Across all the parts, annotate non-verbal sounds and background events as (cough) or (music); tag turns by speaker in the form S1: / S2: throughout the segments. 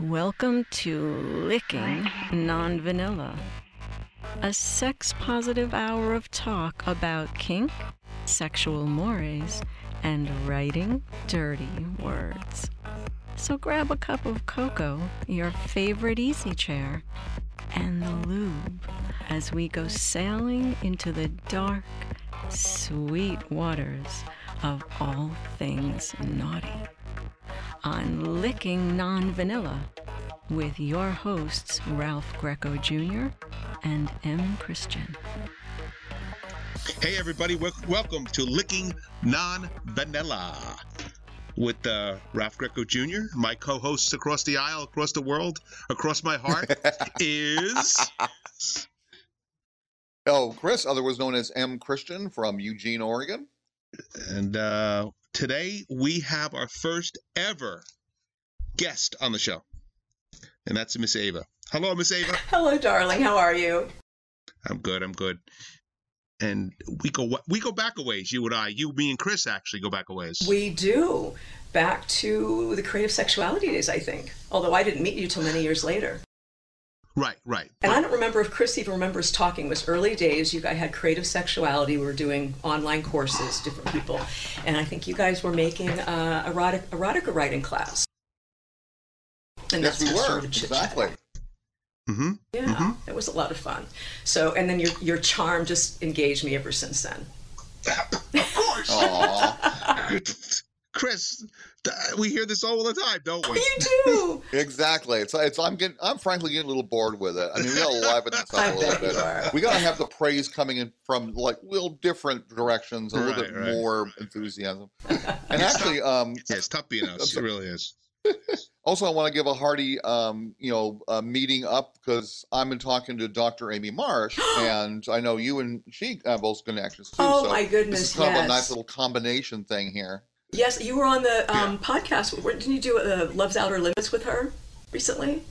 S1: Welcome to Licking Non Vanilla, a sex positive hour of talk about kink, sexual mores, and writing dirty words. So grab a cup of cocoa, your favorite easy chair, and the lube as we go sailing into the dark, sweet waters of all things naughty on Licking Non Vanilla with your hosts, Ralph Greco Jr. and M. Christian.
S2: Hey, everybody, wel- welcome to Licking Non Vanilla with uh, Ralph Greco Jr. My co hosts across the aisle, across the world, across my heart (laughs) is.
S3: Oh, Chris, otherwise known as M. Christian from Eugene, Oregon.
S2: And uh, today we have our first ever guest on the show, and that's Miss Ava. Hello, Miss Ava. (laughs)
S4: Hello, darling. How are you?
S2: I'm good. I'm good. And we go we go back a ways. You and I, you, me, and Chris actually go back a ways.
S4: We do. Back to the creative sexuality days, I think. Although I didn't meet you till many years later.
S2: Right, right.
S4: And
S2: right.
S4: I don't remember if Chris even remembers talking. It was early days. You guys had creative sexuality. We were doing online courses, different people, and I think you guys were making uh, erotic erotica writing class. And
S3: yes, we
S4: how
S3: were.
S4: started chit-chatting.
S3: Exactly.
S2: Mm-hmm.
S4: Yeah,
S2: Mhm.
S4: it was a lot of fun. So, and then your your charm just engaged me ever since then. (laughs)
S2: Of course.
S3: Aw,
S2: Chris, th- we hear this all the time, don't we? (laughs)
S4: You do. (laughs)
S3: exactly. It's it's I'm getting I'm frankly getting a little bored with it. I mean, we gotta liven this up
S4: I
S3: a little bit.
S4: are.
S3: We gotta have the praise coming in from like little different directions, a little
S2: Right,
S3: bit
S2: right.
S3: more enthusiasm. And actually, um,
S2: Yeah, it's tough being us. It really is. (laughs)
S3: Also, I want to give a hearty, um, you know, uh, meeting up because I've been talking to Dr. Amy Marsh, (gasps) and I know you and she have both connections too.
S4: Oh,
S3: so
S4: my
S3: This
S4: goodness,
S3: is kind of a nice little combination thing here.
S4: Yes, you were on the um, podcast. Didn't you do uh, Love's Outer Limits with her recently?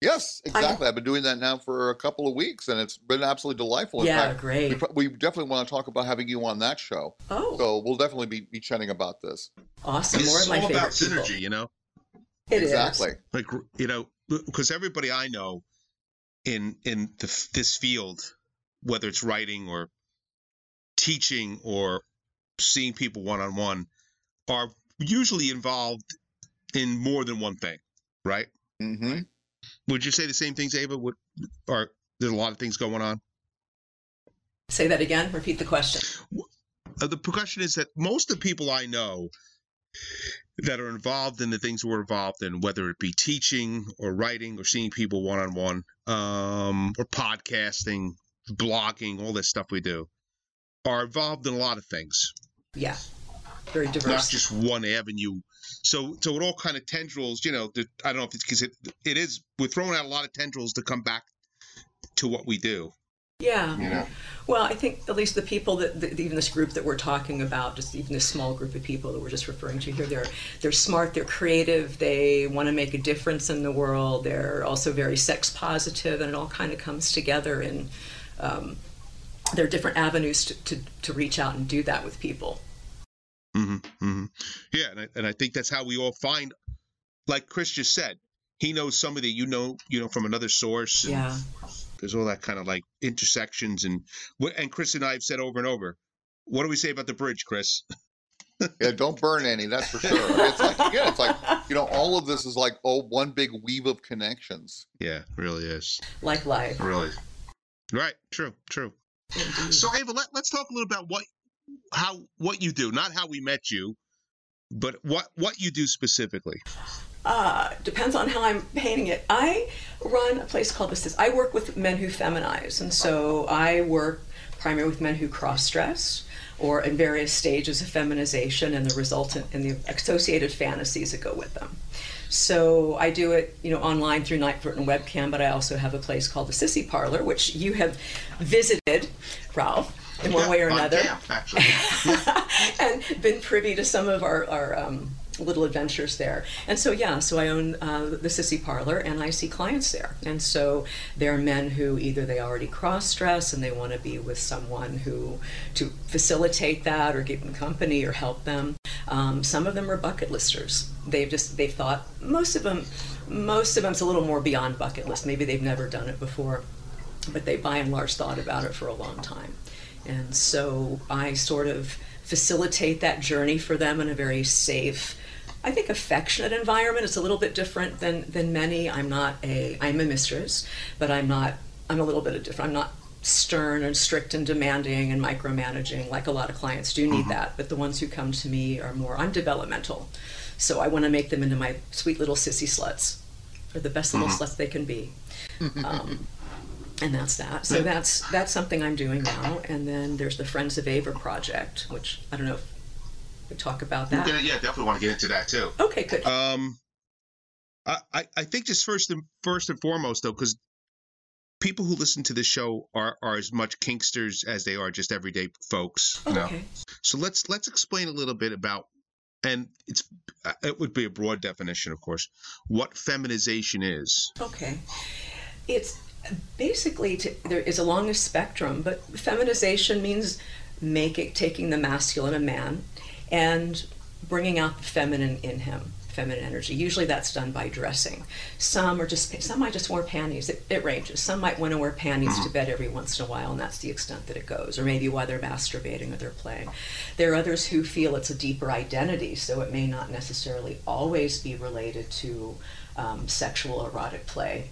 S3: Yes,
S4: I-
S3: exactly. I've been doing that now for a couple of weeks, and it's been absolutely delightful. In
S4: yeah,
S3: fact, we,
S4: great.
S3: pro- we definitely want to talk about having you on that show.
S4: Oh,
S3: So we'll definitely be, be chatting about this.
S4: awesome.
S2: It's
S4: More of my
S2: all
S4: favorite
S2: about
S4: people.
S2: synergy, you know?
S4: It is.
S3: exactly.
S2: Like, you know, because everybody I know in in the, this field, whether it's writing or teaching or seeing people one on one, are usually involved in more than one thing, right?
S3: hmm
S2: Would you say the same things, Ava? Would, or there's a lot of things going on?
S4: Say that again. Repeat the question.
S2: Uh, the question is that most of the people I know that are involved in the things we're involved in, whether it be teaching or writing or seeing people one on one, um, or podcasting, blogging, all this stuff we do, are involved in a lot of things,
S4: Yeah, very
S2: not
S4: diverse.
S2: just one avenue. So, so it all kind of tendrils. You know, the, I don't know if it's because it, it is. We're throwing out a lot of tendrils to come back to what we do.
S4: yeah.
S3: You know,
S4: Well, I think at least the people that, that even this group that we're talking about, just even this small group of people that we're just referring to here, they're they're smart, they're creative, they want to make a difference in the world. They're also very sex positive, and it all kind of comes together. And um, there are different avenues to, to to reach out and do that with people.
S2: Hmm hmm Yeah, and I, and I think that's how we all find, like Chris just said, he knows somebody you know, you know, from another source. And
S4: Yeah.
S2: There's all that kind of like intersections, and wh- and Chris and I have said over and over. What do we say about the bridge, Chris? (laughs)
S3: yeah, don't burn any, that's for sure. It's like, again, it's like, you know, all of this is like, oh, one big weave of connections.
S2: Yeah, really is.
S4: Like life.
S2: Really. Right. True. True.
S4: Indeed.
S2: So Ava, let, let's talk a little about what how what you do, not how we met you, but what what you do specifically.
S4: Uh, depends on how I'm painting it. I run a place called This Is. I work with men who feminize, and so I work primarily with men who cross-dress or in various stages of feminization and the resultant and the associated fantasies that go with them. So I do it, you know, online through NiteFlirt and webcam, but I also have a place called the Sissy Parlor, which you have visited, Ralph, in one way or another
S2: camp, actually. (laughs)
S4: and been privy to some of our, our um, little adventures there. And so, yeah, so I own uh, the Sissy Parlor and I see clients there. And so there are men who either they already cross dress and they want to be with someone who to facilitate that or give them company or help them. Um, some of them are bucket listers. They've just they've thought most of them most of them's a little more beyond bucket list. Maybe they've never done it before, but they by and large thought about it for a long time. And so I sort of facilitate that journey for them in a very safe, I think affectionate environment. It's a little bit different than than many. I'm not a I'm a mistress, but I'm not I'm a little bit of different. I'm not stern and strict and demanding and micromanaging like a lot of clients do need mm-hmm. that but the ones who come to me are more i'm developmental so i want to make them into my sweet little sissy sluts or the best little mm-hmm. sluts they can be mm-hmm. um, and that's that so that's that's something i'm doing now and then there's the friends of ava project which i don't know if we talk about that
S2: Yeah, yeah, definitely want to get into that too.
S4: okay good
S2: Um, I, I, think just first and first and foremost though, because people who listen to this show are, are as much kinksters as they are just everyday folks. know?
S4: okay
S2: So let's let's explain a little bit about, and it's it would be a broad definition, of course, what feminization is.
S4: Okay. It's basically to, there is a long spectrum, but feminization means making taking the masculine a man and bringing out the feminine in him, feminine energy. Usually that's done by dressing. Some are just some might just wear panties. It, it ranges. Some might want to wear panties to bed every once in a while, and that's the extent that it goes. Or maybe while they're masturbating or they're playing. There are others who feel it's a deeper identity, so it may not necessarily always be related to um, sexual erotic play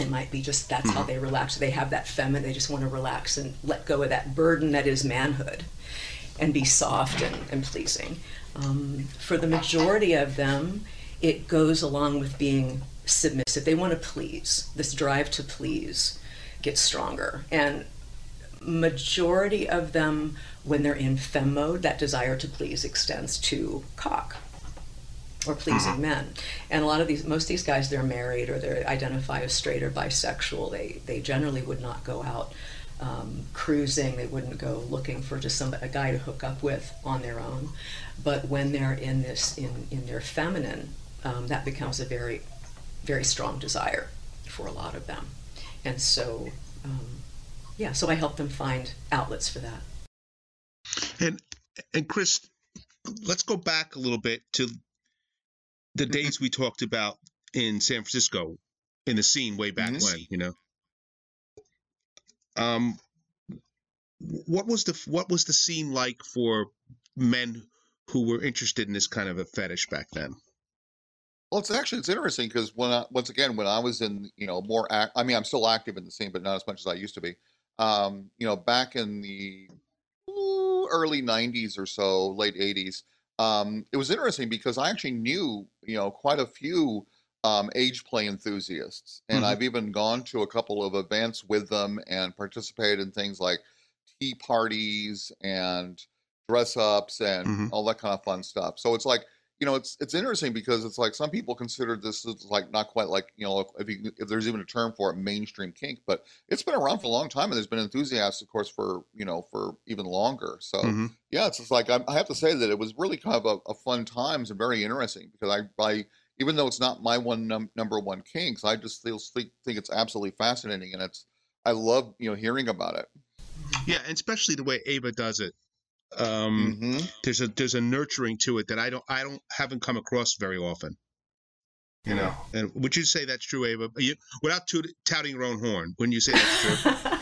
S4: it might be just that's how they relax. They have that feminine they just want to relax and let go of that burden that is manhood and be soft and, and pleasing. Um, for the majority of them it goes along with being submissive. They want to please. This drive to please gets stronger. And majority of them when they're in fem mode that desire to please extends to cock or pleasing men. And a lot of these, most of these guys, they're married or they identify as straight or bisexual. They they generally would not go out um, cruising. They wouldn't go looking for just some a guy to hook up with on their own. But when they're in this in in their feminine, um, that becomes a very very strong desire for a lot of them. And so, um, yeah, so I help them find outlets for that.
S2: And and Chris, let's go back a little bit to the days we talked about in San Francisco in the scene way back
S3: Mhm.
S2: when, you know. Um what was the what was the scene like for men who were interested in this kind of a fetish back then?
S3: Well, it's actually it's interesting because when I, once again when I was in you know more act, I mean I'm still active in the scene, but not as much as I used to be. Um, you know, back in the early '90s or so, late '80s, um, it was interesting because I actually knew you know quite a few um, age play enthusiasts, and
S2: Mhm.
S3: I've even gone to a couple of events with them and participated in things like tea parties and dress ups and
S2: Mhm.
S3: all that kind of fun stuff. So it's like you know, it's it's interesting because it's like some people consider this is like not quite like you know if you, if there's even a term for it, mainstream kink, but it's been around for a long time and there's been enthusiasts, of course, for you know for even longer. So
S2: Mhm.
S3: yeah, it's just like I, I have to say that it was really kind of a, a fun times and very interesting because I by even though it's not my one num- number one kinks, I just still think, think it's absolutely fascinating and it's I love you know hearing about it.
S2: Yeah, and especially the way Ava does it. Um
S3: hmm
S2: there's a there's a nurturing to it that I don't I don't haven't come across very often. You know, and would you say that's true, Ava? You, without toot, touting your own horn, wouldn't you say that's true? (laughs)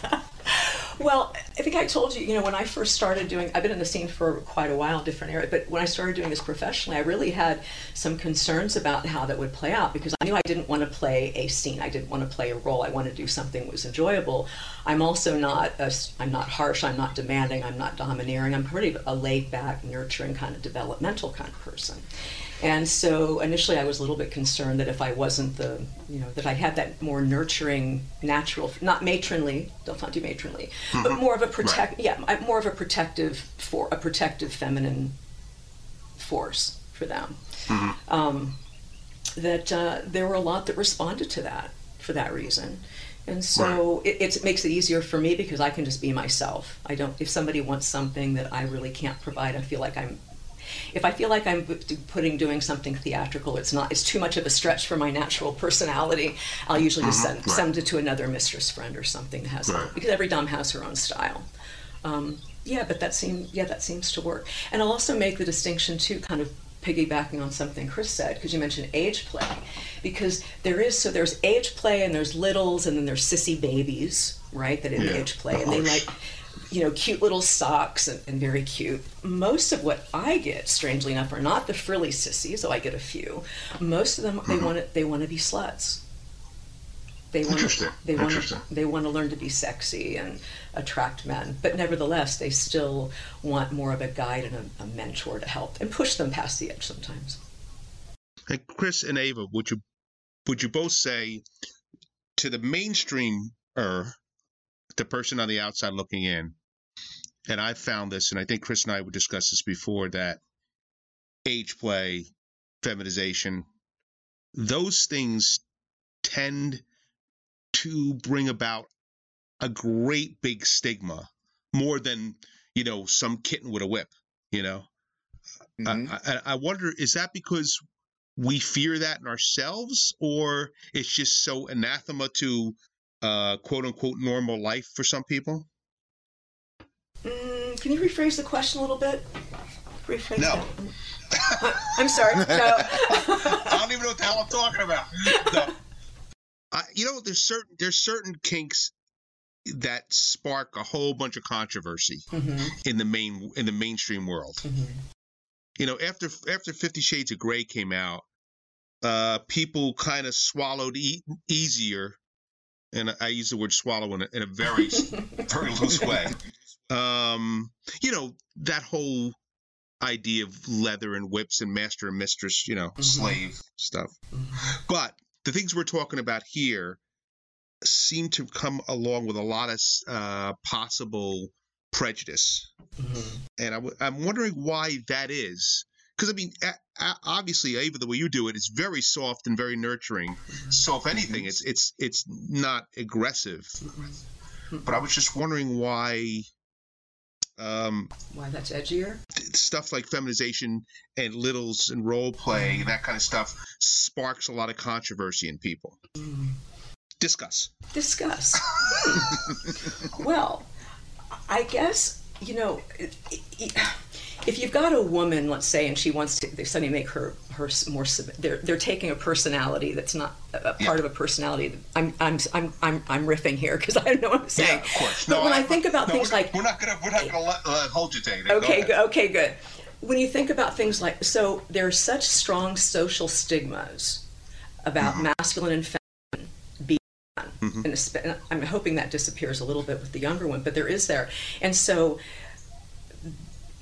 S4: Well, I think I told you, you know, when I first started doing, I've been in the scene for quite a while, different areas, but when I started doing this professionally, I really had some concerns about how that would play out because I knew I didn't want to play a scene. I didn't want to play a role. I wanted to do something that was enjoyable. I'm also not, a, I'm not harsh. I'm not demanding. I'm not domineering. I'm pretty a laid back, nurturing kind of developmental kind of person. And so initially, I was a little bit concerned that if I wasn't the, you know, that I had that more nurturing, natural, not matronly, don't not do matronly, but more of a protect, yeah, more of a protective for a protective feminine force for them. Um, that uh, there were a lot that responded to that for that reason. And so it, it's- it makes it easier for me because I can just be myself. I don't. If somebody wants something that I really can't provide, I feel like I'm if I feel like I'm putting doing something theatrical, it's not. It's too much of a stretch for my natural personality. I'll usually just send, send it to another mistress friend or something that has
S2: Right.
S4: because every dom has her own style. Um, Yeah, but that seems yeah that seems to work. And I'll also make the distinction too, kind of piggybacking on something Chris said, because you mentioned age play, because there is so there's age play and there's littles and then there's sissy babies, right? That in
S2: Yeah,
S4: age play, and they like you know cute little socks and, and very cute. Most of what I get, strangely enough, are not the frilly sissies, though I get a few. Most of them they
S2: Mm-hmm.
S4: want to they want to be sluts. They want
S2: Interesting.
S4: to, they want
S2: Interesting.
S4: they want to learn to be sexy and attract men, but nevertheless, they still want more of a guide and a, a mentor to help and push them past the edge sometimes.
S2: Hey, Chris and Ava, would you would you both say to the mainstream er the person on the outside looking in, and I found this, and I think Chris and I would discuss this before that age play, feminization, those things tend to bring about a great big stigma more than you know some kitten with a whip you know
S3: Mhm.
S2: I, I, I wonder is that because we fear that in ourselves or it's just so anathema to uh, quote unquote normal life for some people
S4: can you rephrase the question a little bit? Rephrase
S2: No.
S4: I'm sorry. No. (laughs)
S2: I don't even know what the hell I'm talking about. No. I, you know, there's certain there's certain kinks that spark a whole bunch of controversy
S4: Mhm,
S2: in the main in the mainstream world.
S4: mhm.
S2: You know, after after Fifty Shades of Grey came out, uh, people kind of swallowed e- easier, and I use the word swallow in a, in a very very loose way. (laughs) Um, you know, that whole idea of leather and whips and master and mistress, you know,
S4: Mhm.
S2: slave stuff. But the things we're talking about here seem to come along with a lot of uh, possible prejudice.
S4: Mhm.
S2: And I w- I'm wondering why that is. Because, I mean, a- a- obviously, Ava, the way you do it, it is very soft and very nurturing. So, if anything, it's it's it's not aggressive. But I was just wondering why um,
S4: Why that's edgier?
S2: stuff like feminization and littles and role play, that kind of stuff, sparks a lot of controversy in people. Discuss.
S4: Discuss. Hmm. (laughs) well, I guess you know i- i- if you've got a woman, let's say, and she wants to, they suddenly make her her more. They're they're taking a personality that's not a part of a personality. I'm I'm I'm I'm, I'm riffing here because I don't know what I'm saying. Yeah, of course. But when I, think about
S2: no,
S4: things
S2: we're,
S4: like
S2: we're not gonna we're not gonna let, uh, hold you to anything.
S4: Okay, go, okay, good. When you think about things like, so there are such strong social stigmas about masculine and feminine being espe- and I'm hoping that disappears a little bit with the younger one, but there is there. And so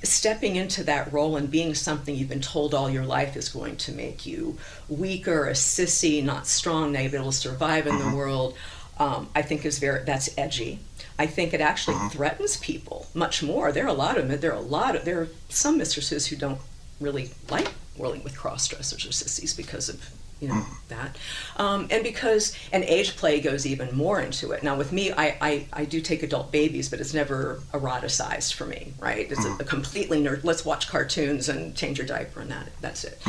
S4: stepping into that role and being something you've been told all your life is going to make you weaker, a sissy, not strong, not able to survive in the world, um, I think is very that's edgy. I think it actually threatens people much more. There are a lot of there are a lot of there are some mistresses who don't really like whirling with cross dressers or sissies because of you know that. Um, and because an age play goes even more into it. Now with me I, I i do take adult babies but it's never eroticized for me right? It's a, a completely nerd let's watch cartoons and change your diaper and that that's it.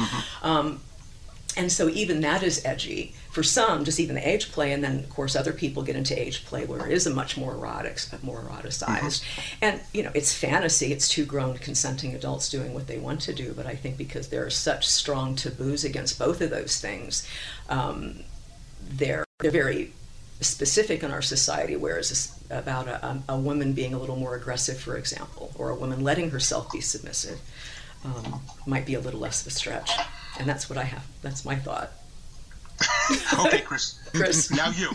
S4: Um, and so even that is edgy for some just even the age play and then of course other people get into age play where it is a much more erotic more eroticized. And you know it's fantasy. It's two grown consenting adults doing what they want to do but i think because there are such strong taboos against both of those things um, they're they're very specific in our society whereas about a, a, a woman being a little more aggressive for example or a woman letting herself be submissive um, might be a little less of a stretch. And that's what i have that's my thought (laughs)
S2: Okay, Chris.
S4: Chris.
S2: Now you.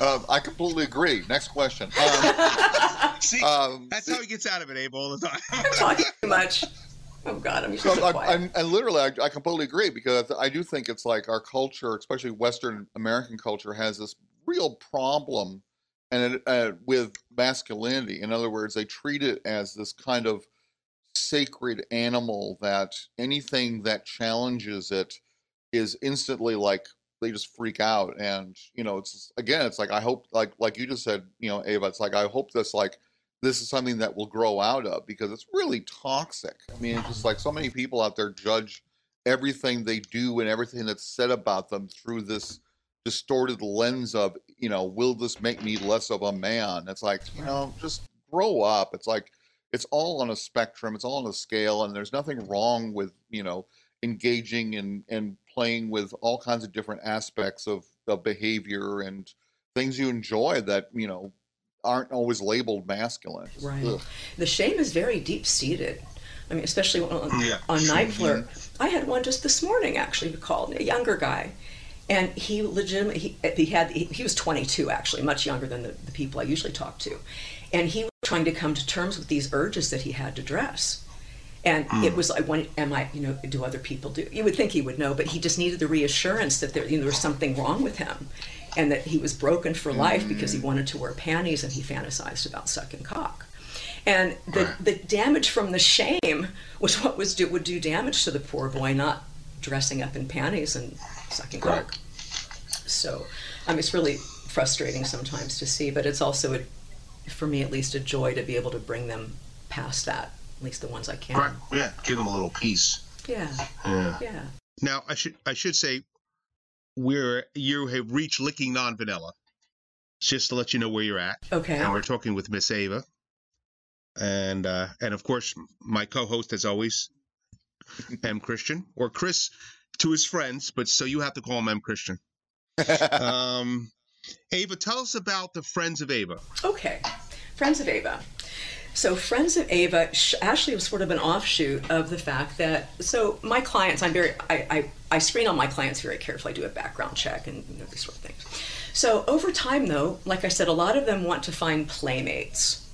S3: Um, I completely agree. Next question. Um, (laughs)
S2: See,
S3: um,
S2: that's how he gets out of it, Abe, all the time. (laughs)
S4: I'm talking too much oh god i'm usually
S3: So
S4: so
S3: I,
S4: quiet
S3: I, I literally, I, I completely agree because I do think it's like our culture, especially Western American culture, has this real problem, and it, uh, with masculinity. In other words, they treat it as this kind of sacred animal that anything that challenges it is instantly like they just freak out. And you know, it's again, it's like I hope, like like you just said, you know, Ava, it's like I hope this like this is something that will grow out of because it's really toxic. I mean, it's just like so many people out there judge everything they do and everything that's said about them through this distorted lens of, you know, will this make me less of a man? It's like, you know, just grow up. It's like it's all on a spectrum. It's all on a scale, and there's nothing wrong with you know engaging and and playing with all kinds of different aspects of, of behavior and things you enjoy that you know aren't always labeled masculine.
S4: Right.
S3: Ugh.
S4: The shame is very deep seated. I mean, especially on,
S2: Yeah.
S4: on NiteFlirt.
S3: Mm-hmm.
S4: I had one just this morning, actually, who called a younger guy, and he legitimately he, he had he, he was 22 actually, much younger than the, the people I usually talk to, and he was trying to come to terms with these urges that he had to dress. And hmm. it was like, when am I, you know, do other people do? You would think he would know, but he just needed the reassurance that there, you know, there was something wrong with him, and that he was broken for life because he hmm. wanted to wear panties and he fantasized about sucking cock. And the, the damage from the shame was what was do, would do damage to the poor boy, not dressing up in panties and sucking
S2: Right.
S4: cock. So, I mean, it's really frustrating sometimes to see, but it's also, a, for me at least, a joy to be able to bring them past that, at least the ones I can.
S2: Right. Yeah. Give them a little piece.
S4: Yeah,
S2: Yeah.
S4: yeah.
S2: Now I should I should say we're you have reached licking non vanilla. Just to let you know where you're at.
S4: Okay.
S2: And we're talking with Miss Ava. And uh and of course my co-host as always, M Christian. Or Chris to his friends, but so you have to call him M Christian. (laughs) Um Ava, tell us about the Friends of Ava.
S4: Okay, Friends of Ava. So Friends of Ava actually was sort of an offshoot of the fact that so my clients, I'm very I, I, I screen all my clients very carefully. I do a background check and you know, these sort of things. So over time, though, like I said, a lot of them want to find playmates.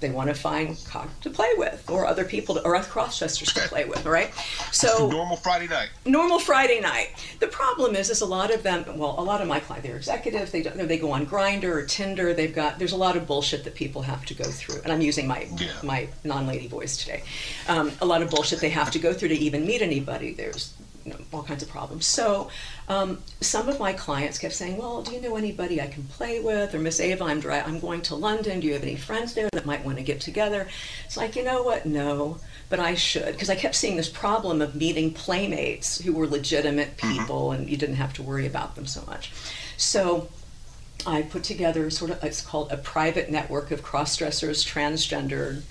S4: They want to find cock to play with, or other people, to, or cross-dressers to play with. right So
S2: Normal Friday night.
S4: normal Friday night. The problem is, is a lot of them. Well, a lot of my clients, they're executives. They don't, they go on Grindr or Tinder. They've got there's a lot of bullshit that people have to go through. And I'm using my
S2: Yeah.
S4: my non-lady voice today. Um, a lot of bullshit they have to go through to even meet anybody. There's you know, all kinds of problems. So um, some of my clients kept saying, "Well, do you know anybody I can play with?" Or Miss Ava, I'm dry, I'm going to London. Do you have any friends there that might want to get together? It's like, you know what? No, but I should because I kept seeing this problem of meeting playmates who were legitimate people, and you didn't have to worry about them so much. So. I put together sort of it's called a private network of cross-dressers, transgendered,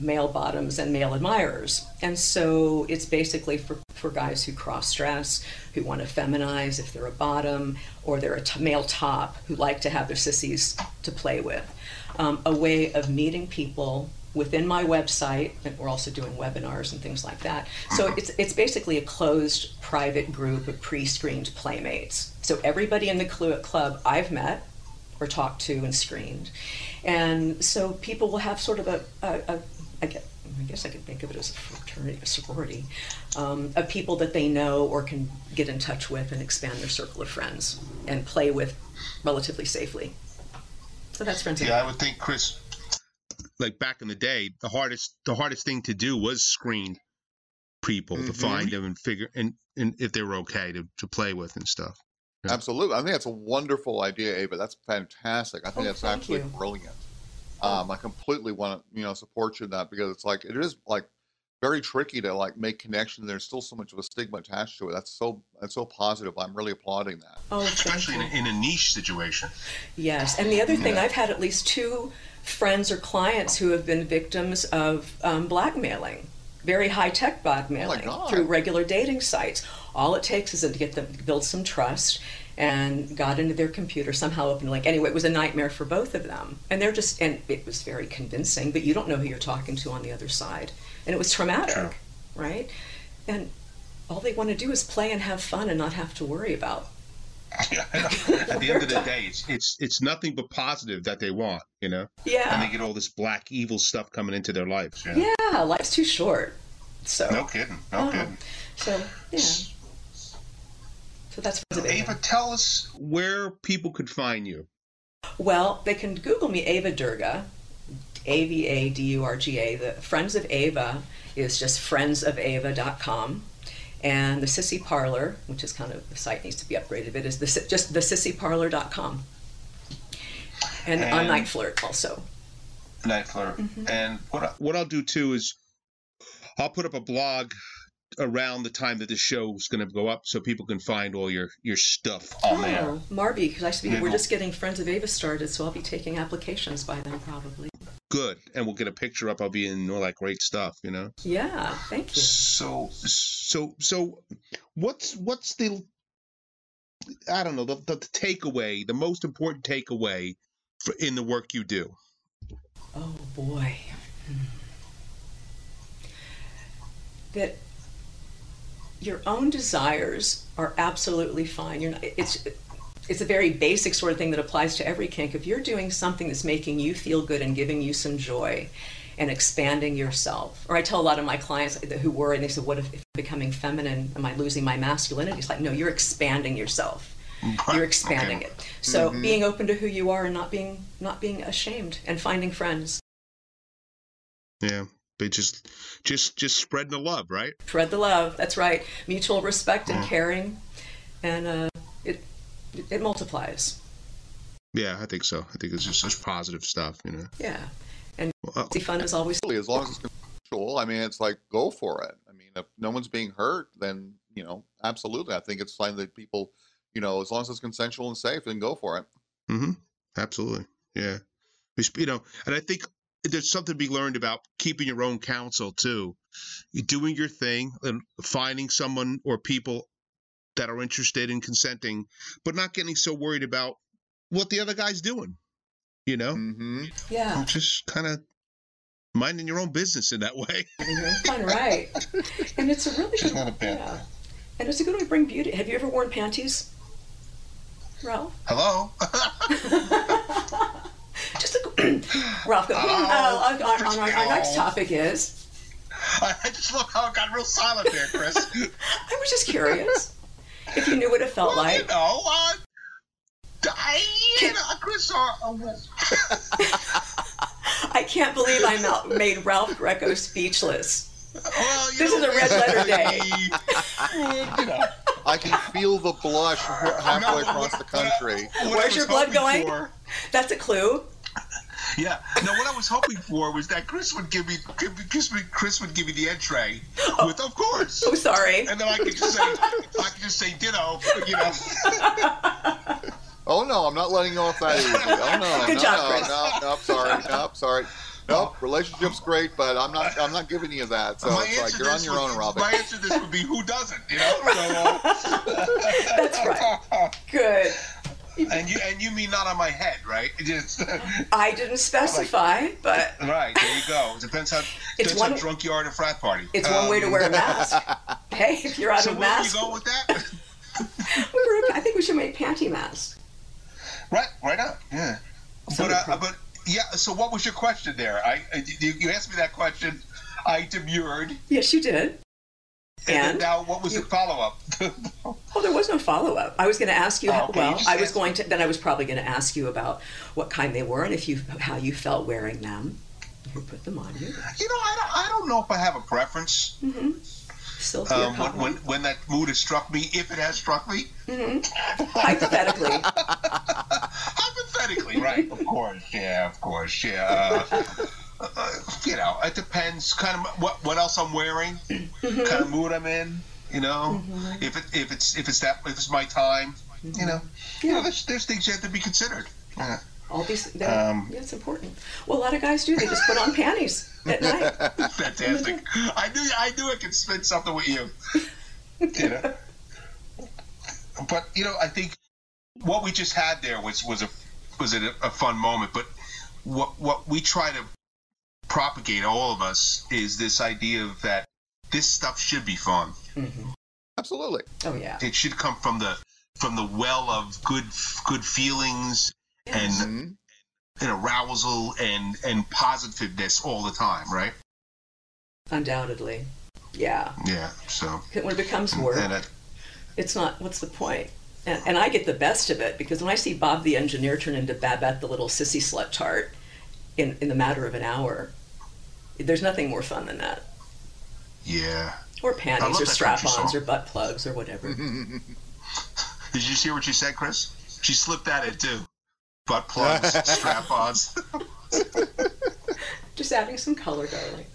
S4: male bottoms and male admirers. And so it's basically for, for guys who cross dress, who want to feminize if they're a bottom, or they're a t- male top who like to have their sissies to play with. Um, a way of meeting people within my website, and we're also doing webinars and things like that. So it's, it's basically a closed private group of pre screened playmates. So everybody in the clu- club I've met or talked to and screened. And so people will have sort of a, a, a I guess, I guess I could think of it as a fraternity, a sorority, um, of people that they know or can get in touch with and expand their circle of friends and play with relatively safely. So that's friends.
S2: Yeah, I would think Chris like back in the day, the hardest the hardest thing to do was screen people to
S3: Mhm.
S2: find them and figure and, and if they were okay to, to play with and stuff. Yeah.
S3: Absolutely. I think that's a wonderful idea, Ava. That's fantastic. I think
S4: Oh,
S3: that's actually
S4: you.
S3: brilliant. Um, I completely want to, you know, support you in that because it's like it is like very tricky to like make connection. There's still so much of a stigma attached to it. That's so that's so positive. I'm really applauding that.
S4: Oh,
S2: Especially in a, in a niche situation.
S4: Yes, and the other thing,
S2: Yeah.
S4: I've had at least two friends or clients who have been victims of um, blackmailing, very high tech blackmailing oh
S3: God.
S4: through regular dating sites. All it takes is to get them build some trust and got into their computer somehow opened a link. Anyway, it was a nightmare for both of them, and they're just and it was very convincing, but you don't know who you're talking to on the other side, and it was traumatic, right? And all they want to do is play and have fun and not have to worry about
S2: Yeah, (laughs) At the end of the day, it's it's it's nothing but positive that they want, you know.
S4: yeah
S2: And they get all this black evil stuff coming into their lives. You know?
S4: Yeah, life's too short. So,
S2: No kidding. No
S4: Oh.
S2: kidding.
S4: so yeah. So that's Ava.
S2: Ava, tell us where people could find you.
S4: Well, they can Google me Ava Durga, A V A D U R G A. The Friends of Ava is just friendsofava.com. And the Sissy Parlor, which is kind of the site needs to be upgraded a bit, is the, si- just the sissyparlor.com. And, on NiteFlirt also.
S2: NiteFlirt. Mm-hmm. And what I, what I'll do too is I'll put up a blog around the time that the show is going to go up, so people can find all your your stuff on there.
S4: Oh, Marby, because I
S2: Yeah,
S4: we're just getting Friends of Ava started, so I'll be taking applications by then probably.
S2: good, and we'll get a picture up of you and all that great stuff. You know.
S4: Yeah, thank you.
S2: So so so, what's what's the I don't know the, the, the takeaway, the most important takeaway for, in the work you do.
S4: Oh boy. Hmm. That your own desires are absolutely fine. You're not, it's it's a very basic sort of thing that applies to every kink. If you're doing something that's making you feel good and giving you some joy and expanding yourself, or I tell a lot of my clients who worry and they said, "What if, if becoming feminine? Am I losing my masculinity?" It's like, no, you're expanding yourself. You're expanding
S2: Okay.
S4: it. So
S3: Mhm.
S4: being open to who you are and not being not being ashamed and finding friends.
S2: Yeah, but just just just spreading the love, right?
S4: Spread the love. That's right. Mutual respect and
S2: Yeah.
S4: caring, and uh, it it multiplies.
S2: Yeah, I think so. I think it's just such positive stuff, you know.
S4: Yeah, and
S2: Well,
S4: see, fun is always
S3: Really, as long as it's consensual, I mean, it's like go for it. I mean, if no one's being hurt, then you know, absolutely. I think it's fine that people, you know, as long as it's consensual and safe, then go for it.
S2: hmm Absolutely. Yeah. We You know, and I think there's something to be learned about keeping your own counsel too. You're doing your thing and finding someone or people that are interested in consenting, but not getting so worried about what the other guy's doing. You know,
S3: hmm
S4: yeah.
S2: just kind of minding your own business in that way. (laughs)
S4: Having your right? And it's a really
S2: Which
S4: good,
S2: not a bad
S4: yeah.
S2: thing.
S4: And it's a good way to bring beauty. Have you ever worn panties, Ralph?
S2: Hello. (laughs)
S4: Just (clears throat) a, Ralph. Go,
S2: Oh,
S4: uh, on, on, on our, our next
S2: oh.
S4: topic is. (laughs)
S2: I just love how it got real silent there, Chris. (laughs)
S4: I was just curious if you knew what it felt
S2: well, you
S4: like.
S2: know, uh, I, you know, Chris, uh, (laughs)
S4: I can't believe I mel- made Ralph Greco speechless.
S2: Well,
S4: This
S2: know,
S4: is a red letter day.
S2: you know,
S3: I can feel the blush halfway across the
S2: what- what I-
S3: country.
S4: Where's your blood going?
S2: for-
S4: That's a clue.
S2: Yeah. No, what I was hoping for was that Chris would give me, give me- Chris, would- Chris would give me the entree with, of course,
S4: Oh, sorry.
S2: and then I could just say, I could just say ditto, you know. (laughs)
S3: Oh no, I'm not letting you off that easy. Oh no, (laughs)
S4: Good
S3: no,
S4: job,
S3: no,
S4: Chris.
S3: no, no, sorry, no, sorry. Nope, relationship's great, but I'm not. I'm not giving you that. So
S2: my
S3: it's like you're on your
S2: would-
S3: own, Robin.
S2: My answer to this would be, who doesn't, you know? So, (laughs) uh,
S4: That's right. Good. (laughs)
S2: and you and you mean not on my head, right? (laughs) Just
S4: I didn't specify, but (laughs)
S2: right there you go. It depends how
S4: It's
S2: depends
S4: one-
S2: how drunk you are at a frat party.
S4: it's one way to
S2: Um,
S4: wear a mask. Hey, if you're out
S2: So
S4: of
S2: where do you
S4: mask,
S2: go with that?
S4: we were, I think we should make panty masks.
S2: right, right on. Yeah. But uh, but yeah. So what was your question there? I I- you, you asked me that question. I demurred.
S4: Yes, you did.
S2: And,
S4: And?
S2: now what was
S4: You-
S2: the follow up?
S4: Oh, (laughs) there was no follow up. I was going to ask you.
S2: Oh, okay,
S4: well,
S2: just
S4: I was going to. Then I was probably going to ask you about what kind they were and if you how you felt wearing them. You put them on you.
S2: you know, I don't, I don't know if I have a preference.
S4: Mm-hmm. Silky
S2: Um, when, when when that mood has struck me, if it has struck me,
S4: hmm (laughs) Hypothetically,
S2: hypothetically, right? Of course, yeah, of course, yeah. (laughs) Uh, you know, it depends. Kind of what what else I'm wearing,
S4: Mm-hmm.
S2: kind of mood I'm in. You know, if it if it's if it's that if it's my time, you know, you know, there's there's things you have to be considered. Yeah.
S4: all these. they're-
S2: Um,
S4: yeah, it's important. Well, a lot of guys do. They just put on panties at (laughs) night.
S2: Fantastic. I knew I knew I could spin something with you. You know. (laughs) But you know, I think what we just had there was was a was a, a fun moment. But what what we try to propagate, all of us, is this idea of that this stuff should be fun.
S4: Mhm.
S3: Absolutely.
S4: Oh yeah.
S2: It should come from the from the well of good good feelings and
S3: Mhm.
S2: and arousal and and positiveness all the time, right?
S4: Undoubtedly. Yeah.
S2: Yeah. So
S4: When it becomes work,
S2: and it,
S4: it's not. What's the point? And, and I get the best of it because when I see Bob the engineer turn into Babette the little sissy slut tart in in the matter of an hour, there's nothing more fun than that.
S2: yeah.
S4: Or panties or strap-ons or butt plugs or whatever. (laughs)
S2: Did you hear what she said, Chris? She slipped that in too. Butt plugs, (laughs) strap-ons. (laughs)
S4: Just adding some color, darling.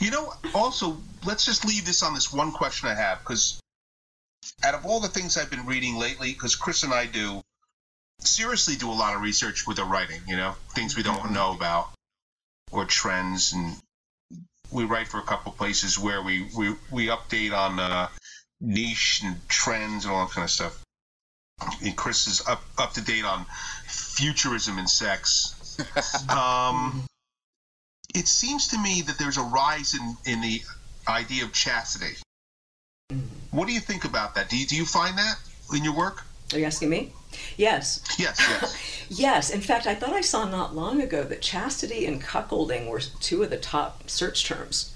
S2: You know, also, let's just leave this on this one question I have, because out of all the things I've been reading lately, because Chris and I do seriously do a lot of research with the writing, you know, things we don't mm-hmm. know about. Or trends, and we write for a couple places where we we, we update on uh, niche and trends and all that kind of stuff. And Chris is up up to date on futurism and sex. (laughs) um, it seems to me that there's a rise in in the idea of chastity. What do you think about that? Do you, do you find that in your work?
S4: Are you asking me? Yes.
S2: Yes, yes. (laughs)
S4: Yes. In fact, I thought I saw not long ago that chastity and cuckolding were two of the top search terms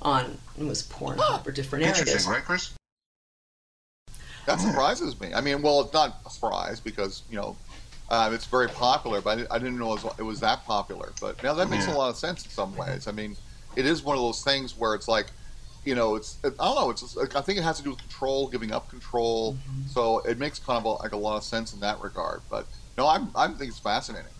S4: on it was Pornhub ah, or different areas.
S2: Interesting, right, Chris?
S3: That hmm. surprises me. I mean, well, it's not a surprise because you know uh, it's very popular, but I, I didn't know it was, it was that popular. But now that makes
S2: Yeah.
S3: a lot of sense in some ways. I mean, it is one of those things where it's like, you know, it's it, I don't know. It's just, I think it has to do with control, giving up control.
S2: Mm-hmm.
S3: So it makes kind of a, like a lot of sense in that regard. But no, I'm I think it's fascinating.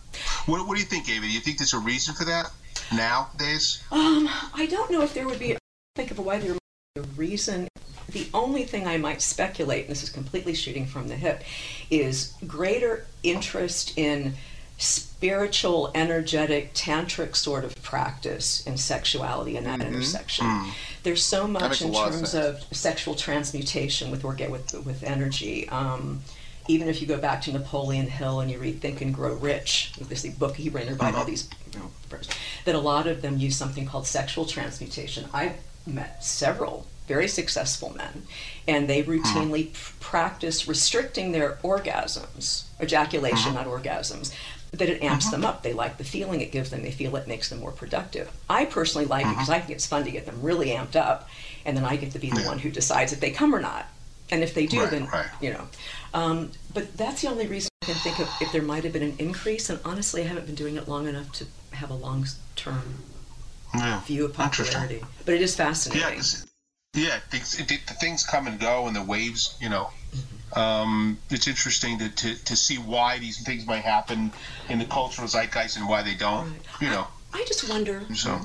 S2: What, what do you think, Ava? Do you think there's a reason for that nowadays?
S4: Um, I don't know if there would be. Think of a why there might be a reason. The only thing I might speculate, and this is completely shooting from the hip, is greater interest in spiritual, energetic, tantric sort of practice in sexuality and that intersection. Hmm. There's so much in
S3: lot of
S4: terms of sexual transmutation with orga- with with energy. Um, even if you go back to Napoleon Hill and you read Think and Grow Rich, this book he written by all mm-hmm. these, you know, that a lot of them use something called sexual transmutation. I've met several very successful men, and they hmm. routinely p- practice restricting their orgasms, ejaculation, mm-hmm. not orgasms. That it amps uh-huh. them up. They like the feeling it gives them. They feel it makes them more productive. I personally like it uh-huh. because I think it's fun to get them really amped up, and then I get to be the
S2: Yeah.
S4: one who decides if they come or not. And if they do,
S2: Right,
S4: then
S2: right.
S4: you know. Um, but that's the only reason I can think of if there might have been an increase. And honestly, I haven't been doing it long enough to have a long-term
S2: Yeah.
S4: view of popularity. But it is fascinating.
S2: Yeah, yeah. Things, it, the things come and go, and the waves. You know, mm-hmm. Um, it's interesting to, to to see why these things might happen in the cultural zeitgeist and why they don't.
S4: Right.
S2: You know,
S4: I just wonder.
S2: so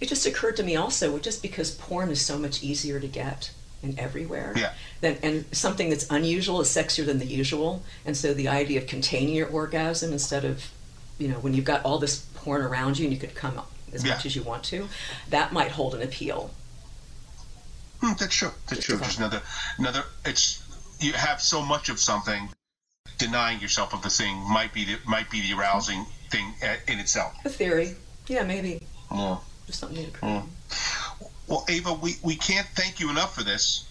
S4: It just occurred to me also, just because porn is so much easier to get and everywhere.
S2: Yeah.
S4: Then and something that's unusual is sexier than the usual, and so the idea of containing your orgasm instead of, you know, when you've got all this porn around you and you could come as
S2: Yeah.
S4: much as you want to, that might hold an appeal.
S2: Hmm, that's true. That's true. Just another another. It's you have so much of something. Denying yourself of the thing might be the might be the arousing thing in itself.
S4: A theory, yeah, maybe
S2: Yeah.
S4: just something occurred.
S2: Mm. Well, Ava, we, we can't thank you enough for this.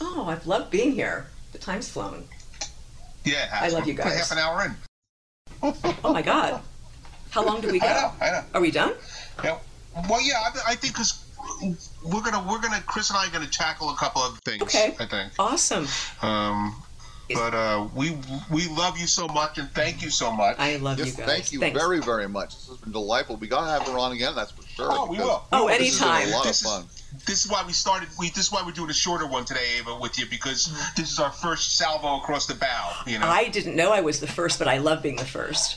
S4: Oh, I've loved being here. The time's flown.
S2: Yeah, it has.
S4: I love you
S2: We're
S4: guys.
S2: half an hour in. (laughs)
S4: Oh my God, how long do we (laughs)
S2: I know. I know.
S4: Are we done?
S2: Yeah. Well, yeah, I, I think because we're gonna we're gonna Chris and I are gonna tackle a couple of things.
S4: Okay.
S2: I think.
S4: Awesome.
S2: Um, but uh, we we love you so much and thank you so much.
S4: I love
S3: Yes,
S4: you guys.
S3: thank you
S4: Thanks.
S3: very very much. This has been delightful. We gotta have her on again. That's for sure.
S2: Oh, we
S3: because
S2: will.
S4: Oh,
S3: This has been
S4: anytime.
S3: a lot
S2: This
S3: of
S2: is-
S3: fun.
S2: this is why we started. We this is why we're doing a shorter one today, Ava, with you because this is our first salvo across the bow. You know.
S4: I didn't know I was the first, but I love being the first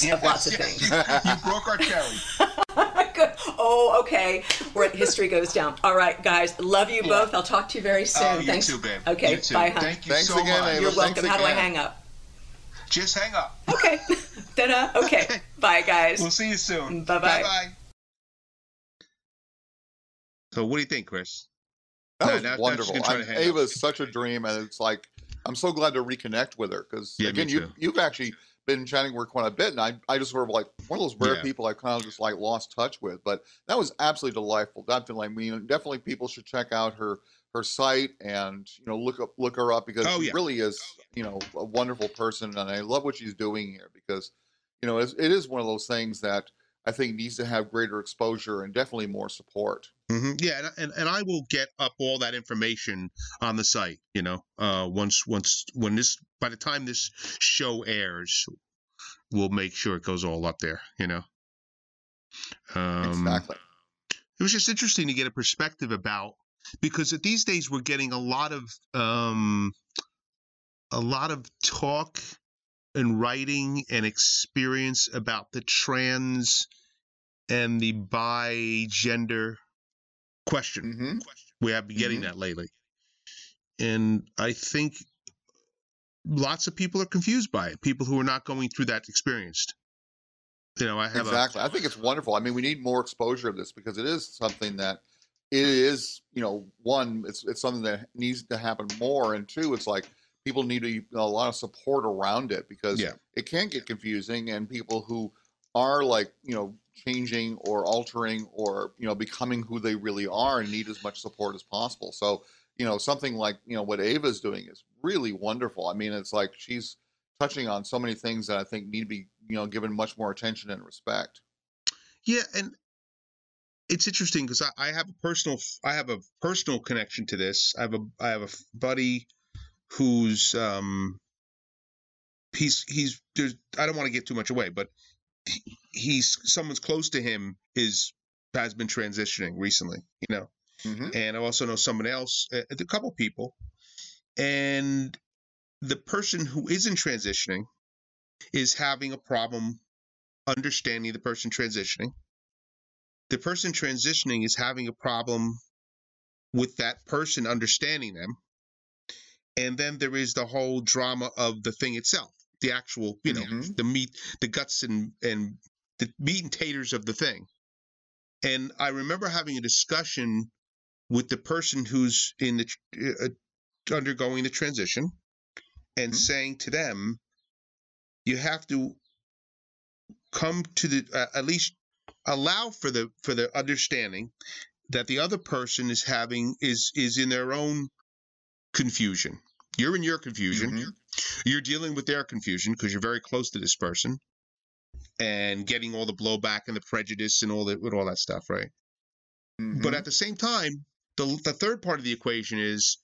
S2: Yeah,
S4: of lots of
S2: yes,
S4: things.
S2: You, you broke our cherry. (laughs)
S4: Good. Oh, okay. Where history goes down. All right, guys. Love you both. I'll talk to you very oh, soon.
S2: Oh, you
S4: Thanks.
S2: too, babe.
S4: Okay.
S2: You too.
S4: Bye, hon.
S2: Thank you
S3: Thanks
S2: so
S3: again,
S2: much.
S3: Ava.
S4: You're
S3: Thanks
S4: welcome. How do I hang up?
S2: Just hang up.
S4: Okay. (laughs) Ta-da. Okay. Bye, guys.
S2: We'll see you soon.
S4: Bye-bye.
S2: Bye-bye. So, what do you think, Chris?
S3: That
S2: No,
S3: was
S2: now- now she's
S3: wonderful.
S2: gonna try
S3: I'm-
S2: to hang up.
S3: Ava's such a dream, and it's like I'm so glad to reconnect with her because
S2: Yeah,
S3: again, you you've actually been chatting with quite a bit, and I I just sort of like one of those rare
S2: Yeah.
S3: people I kind of just like lost touch with. But that was absolutely delightful. Definitely, I mean, definitely people should check out her her site and you know look up look her up because
S2: Oh,
S3: she
S2: yeah.
S3: really is you know a wonderful person, and I love what she's doing here because you know it's, one of those things that I think needs to have greater exposure and definitely more support.
S2: hmm Yeah, and, and and I will get up all that information on the site. You know, uh, once once when this by the time this show airs, we'll make sure it goes all up there. You know. Um,
S3: exactly.
S2: it was just interesting to get a perspective about because these days we're getting a lot of um a lot of talk and writing and experience about the trans and the bi gender question
S3: hmm
S2: we have been getting
S3: Mhm.
S2: that lately and i think lots of people are confused by it people who are not going through that experienced You know, I have
S3: exactly.
S2: a
S3: I think it's wonderful. I mean, we need more exposure of this because it is something that it is. You know, one, it's it's something that needs to happen more, and two, it's like people need a, a lot of support around it because
S2: Yeah.
S3: it can get confusing, and people who are like you know changing or altering or you know becoming who they really are and need as much support as possible. So you know something like you know what Ava's doing is really wonderful. I mean, it's like she's touching on so many things that I think need to be you know given much more attention and respect.
S2: Yeah, and it's interesting because I, I have a personal I have a personal connection to this. I have a I have a buddy who's um he's he's there's I don't want to get too much away, but he- he's someone's close to him is has been transitioning recently, you know.
S3: Hmm
S2: And I also know someone else, a, a couple people, and the person who isn't transitioning is having a problem understanding the person transitioning. The person transitioning is having a problem with that person understanding them. And then there is the whole drama of the thing itself, the actual, you know,
S3: Mhm.
S2: the meat, the guts and and the meat and taters of the thing. And I remember having a discussion with the person who's in the uh, undergoing the transition and
S3: Mhm.
S2: saying to them, you have to come to the uh, at least allow for the for the understanding that the other person is having is is in their own confusion. You're in your confusion.
S3: Mhm.
S2: You're dealing with their confusion because you're very close to this person and getting all the blowback and the prejudice and all that with all that stuff, right? But
S3: Mhm.
S2: at the same time, the the third part of the equation is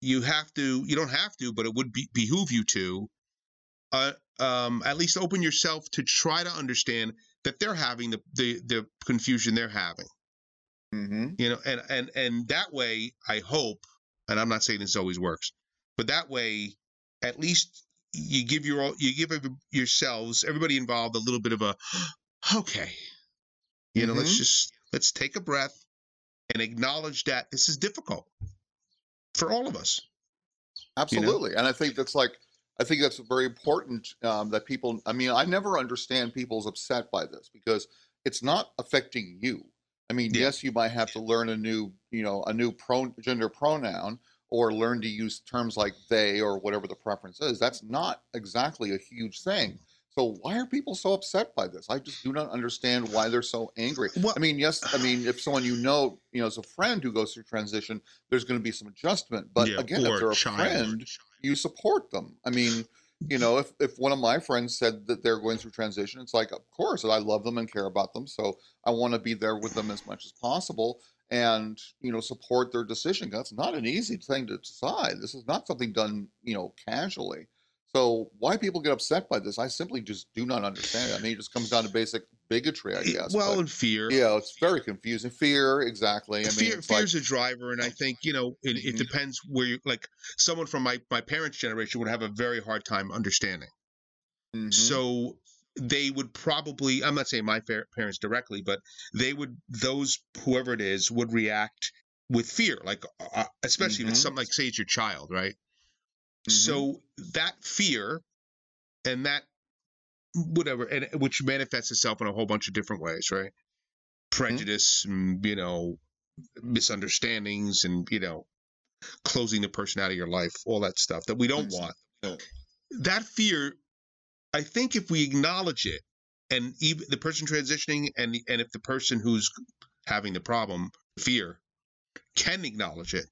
S2: you have to you don't have to, but it would be, behoove you to uh, um, at least open yourself to try to understand that they're having the, the the confusion they're having.
S3: Mhm.
S2: You know, and and and that way, I hope, and I'm not saying this always works, but that way, at least you give your you give yourselves everybody involved a little bit of a (gasps) okay you know let's
S3: Mhm.
S2: just let's take a breath and acknowledge that this is difficult for all of us
S3: Absolutely, and I think that's like I think that's very important um, that people. I mean, I never understand people's upset by this because it's not affecting you. I mean,
S2: Yeah.
S3: yes, you might have to learn a new, you know, a new pro, gender pronoun or learn to use terms like they or whatever the preference is. That's not exactly a huge thing. So why are people so upset by this? I just do not understand why they're so angry.
S2: Well-
S3: I mean, yes, I mean, if someone you know, you know, as a friend who goes through transition, there's going to be some adjustment. But
S2: Yeah,
S3: again, if they're a
S2: child.
S3: friend, you support them. I mean, you know, if, if one of my friends said that they're going through transition, it's like, of course, I love them and care about them. So I want to be there with them as much as possible and, you know, support their decision. That's not an easy thing to decide. This is not something done, you know, casually. So why people get upset by this, I simply just do not understand. I mean, it just comes down to basic bigotry, I guess.
S2: well
S3: but,
S2: and fear
S3: yeah, it's very confusing. Fear, exactly. I mean,
S2: fear
S3: it's
S2: fear's
S3: like,
S2: a driver and i think you know it, it
S3: Mhm.
S2: depends where you like someone from my my parents generation would have a very hard time understanding
S3: mhm,
S2: so they would probably i'm not saying my parents directly but they would those whoever it is would react with fear like uh, especially if it's
S3: Mhm.
S2: something like say it's your child right
S3: mhm.
S2: so that fear and that whatever and which manifests itself in a whole bunch of different ways right? Prejudice and, you know misunderstandings and you know closing the person out of your life all that stuff that we don't want. That fear i think if we acknowledge it and even the person transitioning and and if the person who's having the problem fear can acknowledge it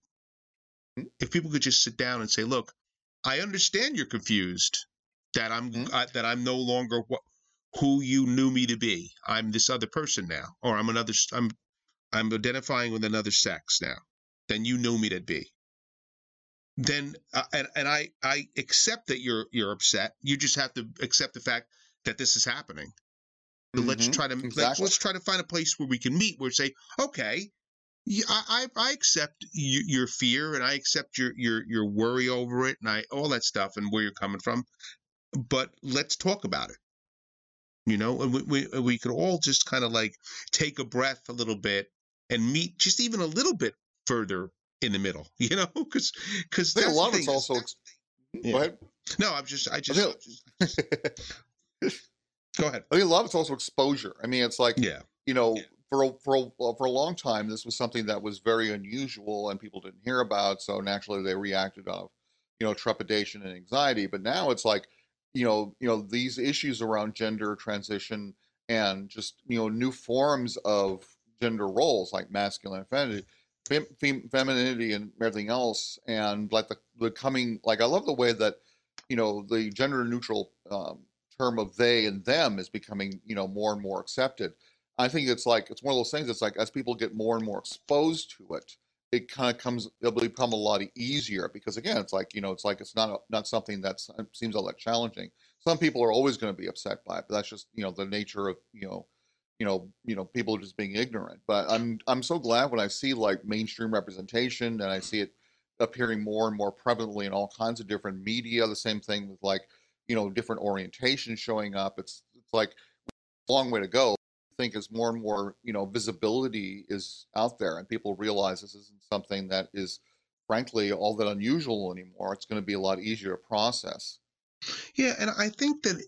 S3: Mhm.
S2: if people could just sit down and say look i understand you're confused that i'm
S3: Mhm.
S2: uh, that i'm no longer what who you knew me to be. I'm this other person now or i'm another I'm i'm identifying with another sex now than you knew me to be. Then uh, and and i i accept that you're you're upset. You just have to accept the fact that this is happening. So let's try to let's, let's try to find a place where we can meet where say okay I, I I accept y- your fear and I accept your your your worry over it and I all that stuff and where you're coming from, but let's talk about it. You know, and we we, we could all just kind of like take a breath a little bit and meet just even a little bit further in the middle. (laughs) You know, because because
S3: I a lot of it's also. ex- mm-hmm,
S2: Yeah.
S3: Go ahead.
S2: no. I'm just I
S3: I
S2: just
S3: think- (laughs)
S2: Go ahead.
S3: I mean, a lot of it's also exposure. I mean, it's like
S2: Yeah.
S3: you know, for a, for a, for a long time, this was something that was very unusual and people didn't hear about. So naturally, they reacted out of you know trepidation and anxiety. But now it's like you know, you know, these issues around gender transition and just you know new forms of gender roles like masculine and femininity, fem, fem, femininity and everything else, and like the the coming like I love the way that you know the gender neutral um, term of they and them is becoming you know more and more accepted. I think it's like it's one of those things. It's like as people get more and more exposed to it, it kind of comes. It'll become a lot easier because again, it's like you know, it's like it's not a, not something that uh, seems all that challenging. Some people are always going to be upset by it, but that's just you know the nature of you know, you know, you know, people just being ignorant. But I'm I'm so glad when I see like mainstream representation and I see it appearing more and more prevalently in all kinds of different media. The same thing with like you know different orientations showing up. It's it's like a long way to go think as more and more you know visibility is out there and people realize this isn't something that is frankly all that unusual anymore it's going to be a lot easier to process
S2: Yeah, and I think that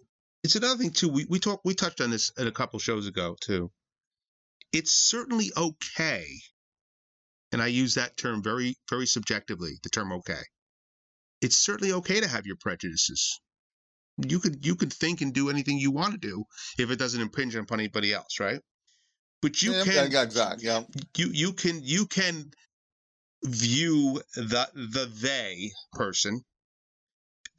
S2: it's another thing too. We we talked we touched on this at a couple shows ago too. It's certainly okay, and I use that term very very subjectively. The term okay. It's certainly okay to have your prejudices. You could you could think and do anything you want to do if it doesn't impinge upon anybody else, right? But you
S3: yeah,
S2: can
S3: exactly yeah
S2: you you can you can view the the they person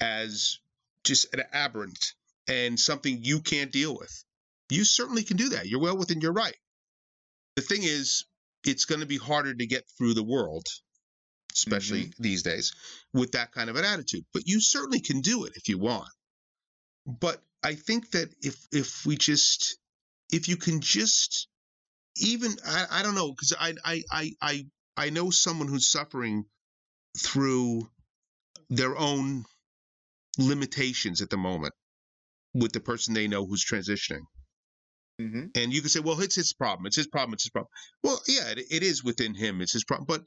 S2: as just an aberrant and something you can't deal with. You certainly can do that. You're well within your right. The thing is, it's going to be harder to get through the world, especially mm-hmm. these days, with that kind of an attitude. But you certainly can do it if you want. But I think that if if we just if you can just even I, I don't know because I, I I I I know someone who's suffering through their own limitations at the moment with the person they know who's transitioning.
S3: hmm
S2: And you can say, well, it's his problem. It's his problem. It's his problem. Well, yeah, it, it is within him. It's his problem. But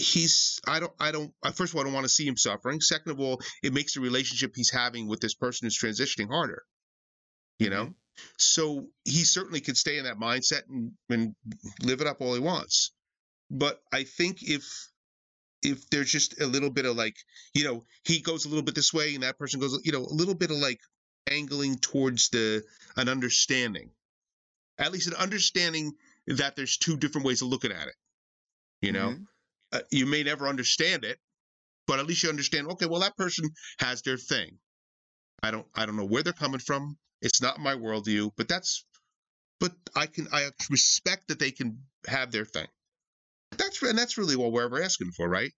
S2: he's, I don't, I don't, I- first of all, I don't want to see him suffering. Second of all, it makes the relationship he's having with this person who's transitioning harder. You know? So he certainly can stay in that mindset and, and live it up all he wants. But I think if, if there's just a little bit of like, you know, he goes a little bit this way and that person goes, you know, a little bit of like angling towards the an understanding at least an understanding that there's two different ways of looking at it you know
S3: Mhm.
S2: Uh, you may never understand it but at least you understand okay well that person has their thing i don't i don't know where they're coming from it's not my worldview but that's but i can i respect that they can have their thing that's and that's really what we're ever asking for right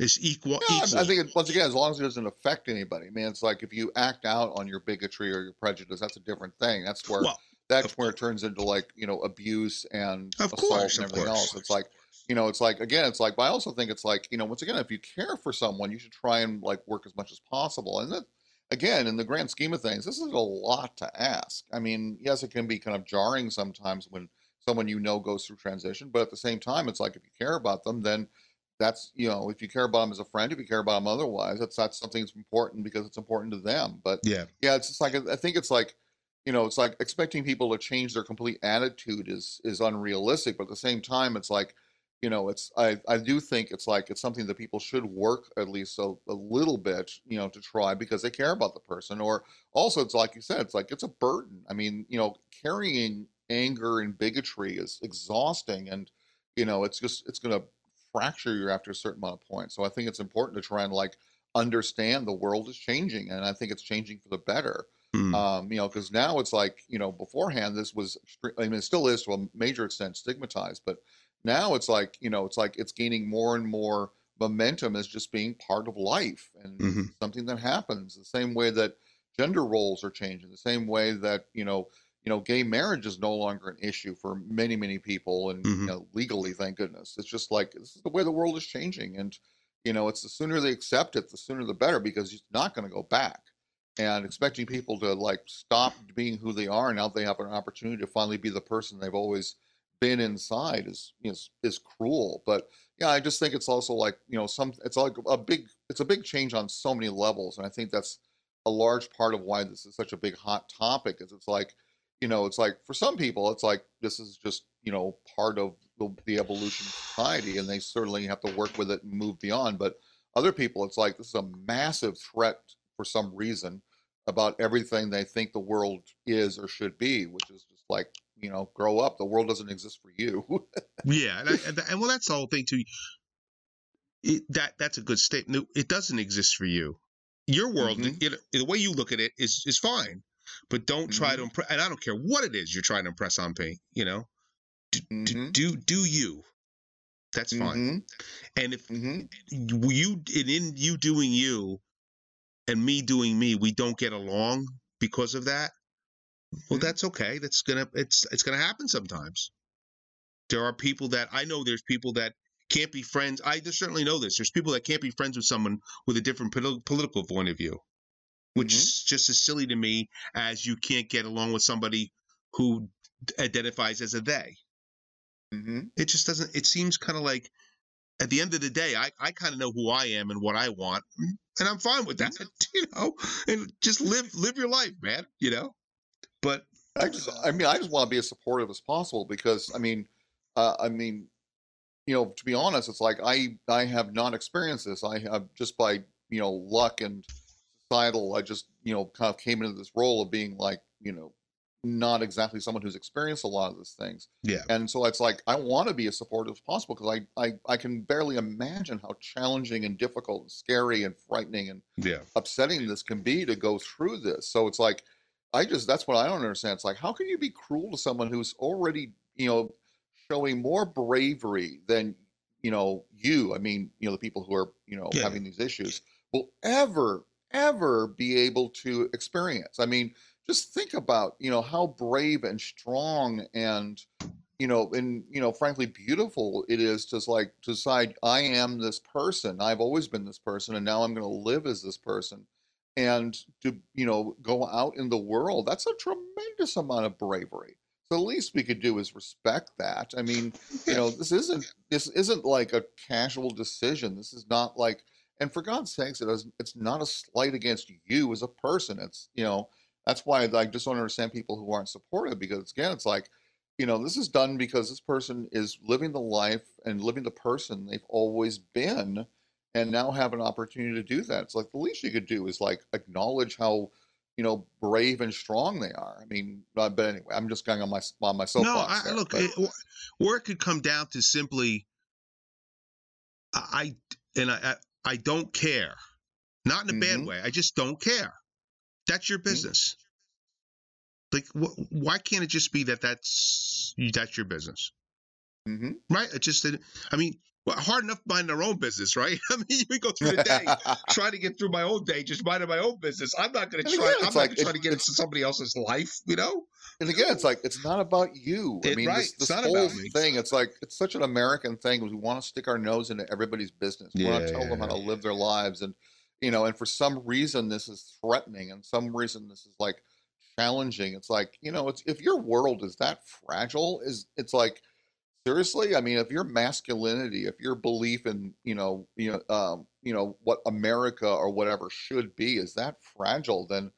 S2: is equal
S3: Yeah, I-
S2: equal
S3: I think it, once again, as long as it doesn't affect anybody, man, it's like if you act out on your bigotry or your prejudice, that's a different thing. That's where
S2: well
S3: that's where it turns into like you know abuse and assault
S2: course,
S3: and
S2: of
S3: everything
S2: course.
S3: else. It's like you know, it's like again, it's like, but I also think it's like you know, once again, if you care for someone, you should try and like work as much as possible. And that again, in the grand scheme of things, this is a lot to ask. I mean, yes, it can be kind of jarring sometimes when someone you know goes through transition, but at the same time, it's like if you care about them, then that's you know, if you care about them as a friend, if you care about them otherwise, that's that's something that's important because it's important to them. But
S2: yeah
S3: yeah, it's just like I think it's like you know, it's like expecting people to change their complete attitude is is unrealistic. But at the same time, it's like you know, it's I I do think it's like it's something that people should work at least a, a little bit, you know, to try because they care about the person. Or also, it's like you said, it's like it's a burden. I mean, you know, carrying anger and bigotry is exhausting, and you know, it's just it's going to fracture you after a certain amount of points. So I think it's important to try and like understand the world is changing, and I think it's changing for the better.
S2: Mm.
S3: Um, you know, because now it's like you know, beforehand this was, I mean, it still is to a major extent stigmatized, but now it's like you know, it's like it's gaining more and more momentum as just being part of life and
S2: Mhm.
S3: something that happens. The same way that gender roles are changing, the same way that you know, you know, gay marriage is no longer an issue for many, many people, and
S2: Mhm.
S3: you know, legally, thank goodness. It's just like this is the way the world is changing, and you know, it's the sooner they accept it, the sooner the better, because it's not going to go back. And expecting people to like stop being who they are now they have an opportunity to finally be the person they've always been inside is is is cruel. But yeah, I just think it's also like you know some it's like a big it's a big change on so many levels, and I think that's a large part of why this is such a big hot topic is it's like, you know, it's like for some people, it's like this is just, you know, part of the, the evolution of society and they certainly have to work with it and move beyond. But other people, it's like this is a massive threat for some reason about everything they think the world is or should be, which is just like, you know, grow up. The world doesn't exist for you. (laughs)
S2: yeah, and, I, and, and, well, that's the whole thing too. It, that that's a good statement. It doesn't exist for you. Your world, mm-hmm. it, the way you look at it, is is fine, but don't mm-hmm. try to impress. And I don't care what it is you're trying to impress on me. You know, do mm-hmm. do, do you? That's fine. Mm-hmm. And if mm-hmm. you and in you doing you, and me doing me, we don't get along because of that. Well, mm-hmm. that's okay. That's gonna it's it's gonna happen sometimes. There are people that I know. There's people that can't be friends. I certainly know this. There's people that can't be friends with someone with a different political point of view, which mm-hmm. is just as silly to me as you can't get along with somebody who identifies as a they. Mm-hmm. It just doesn't. It seems kind of like at the end of the day, I, I kind of know who I am and what I want, and I'm fine with that, (laughs) you know. And just live live your life, man. You know. But
S3: I just, I mean, I just want to be as supportive as possible because, I mean, uh, I mean, you know, to be honest, it's like I I have not experienced this. I have just by you know luck and societal, I just you know kind of came into this role of being like you know not exactly someone who's experienced a lot of these things.
S2: Yeah.
S3: And so it's like I want to be as supportive as possible because I, I I can barely imagine how challenging and difficult and scary and frightening and
S2: yeah.
S3: upsetting this can be to go through this. So it's like I just that's what I don't understand. It's like how can you be cruel to someone who's already, you know, showing more bravery than, you know, you, I mean, you know, the people who are, you know, yeah. having these issues will ever ever be able to experience. I mean, just think about you know how brave and strong and you know and you know frankly beautiful it is to like to decide i am this person i've always been this person and now i'm going to live as this person and to you know go out in the world that's a tremendous amount of bravery. So the least we could do is respect that. I mean you know this isn't this isn't like a casual decision. This is not like and for god's sakes it is, it's not a slight against you as a person. It's you know that's why I just don't understand people who aren't supportive because again, it's like, you know, this is done because this person is living the life and living the person they've always been and now have an opportunity to do that. It's like the least you could do is like acknowledge how, you know, brave and strong they are. I mean, but anyway, I'm just going on my on my soapbox.
S2: No, I, look, it, or it could come down to simply, I and I I don't care, not in a mm-hmm. bad way. I just don't care. That's your mm-hmm. business. Mm-hmm. Like, wh- why can't it just be that that's that's your business? Mm-hmm. Right? It just, I mean, well, hard enough minding our own business, right? (laughs) I mean, we go through the (laughs) day trying to get through my own day, just minding my own business. I'm not going to try. I'm not like, going to try to get into somebody else's life, you know.
S3: And again, it's like it's not about you. I mean, right. this, this whole thing, it's like it's such an American thing. We want to stick our nose into everybody's business. We yeah, want to tell yeah, them how to live their lives, and you know, and for some reason this is threatening, and some reason this is like challenging. It's like, you know, it's if your world is that fragile, is it's like seriously. I mean, if your masculinity, if your belief in, you know, you know, um, you know what America or whatever should be is that fragile, then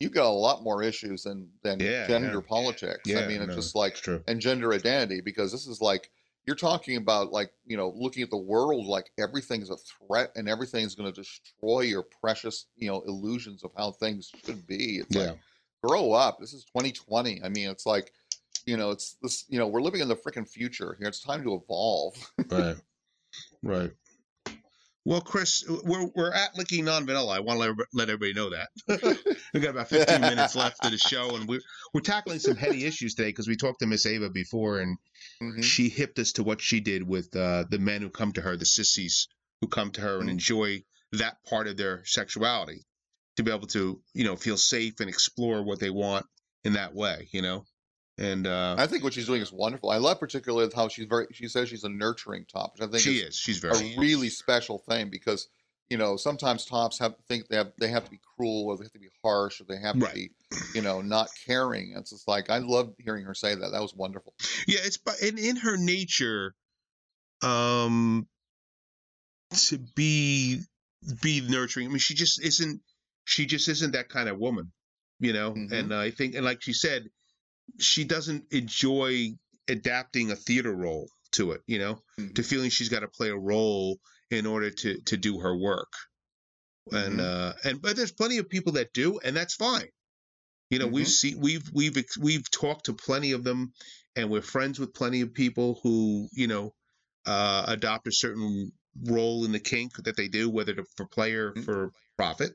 S3: you got a lot more issues than than yeah, gender yeah. politics. Yeah, I mean, it's no, just like and gender identity because this is like you're talking about like you know looking at the world like everything's a threat and everything's going to destroy your precious you know illusions of how things should be it's yeah. like grow up this is 2020 i mean it's like you know it's this you know we're living in the freaking future here it's time to evolve (laughs)
S2: right right well, Chris, we're, we're at Licking Non Vanilla. I want to let, let everybody know that. (laughs) We've got about 15 minutes left of the show, and we're, we're tackling some heady issues today because we talked to Miss Ava before, and mm-hmm. she hipped us to what she did with uh, the men who come to her, the sissies who come to her mm-hmm. and enjoy that part of their sexuality to be able to, you know, feel safe and explore what they want in that way, you know? And uh,
S3: I think what she's doing is wonderful. I love particularly how she's very. She says she's a nurturing top, which I think
S2: she is. She's very
S3: a really special thing because you know sometimes tops have think they have they have to be cruel or they have to be harsh or they have to be you know not caring. It's just like I love hearing her say that. That was wonderful.
S2: Yeah, it's but in in her nature, um, to be be nurturing. I mean, she just isn't she just isn't that kind of woman, you know.
S3: Mhm.
S2: And I think, and like she said, she doesn't enjoy adapting a theater role to it, you know,
S3: Mhm.
S2: to feeling she's got to play a role in order to to do her work. And
S3: Mhm.
S2: uh and but there's plenty of people that do, and that's fine. You know, we've
S3: Mhm.
S2: seen we've we've we've talked to plenty of them, and we're friends with plenty of people who you know uh, adopt a certain role in the kink that they do, whether to, for player
S3: Mhm.
S2: for profit,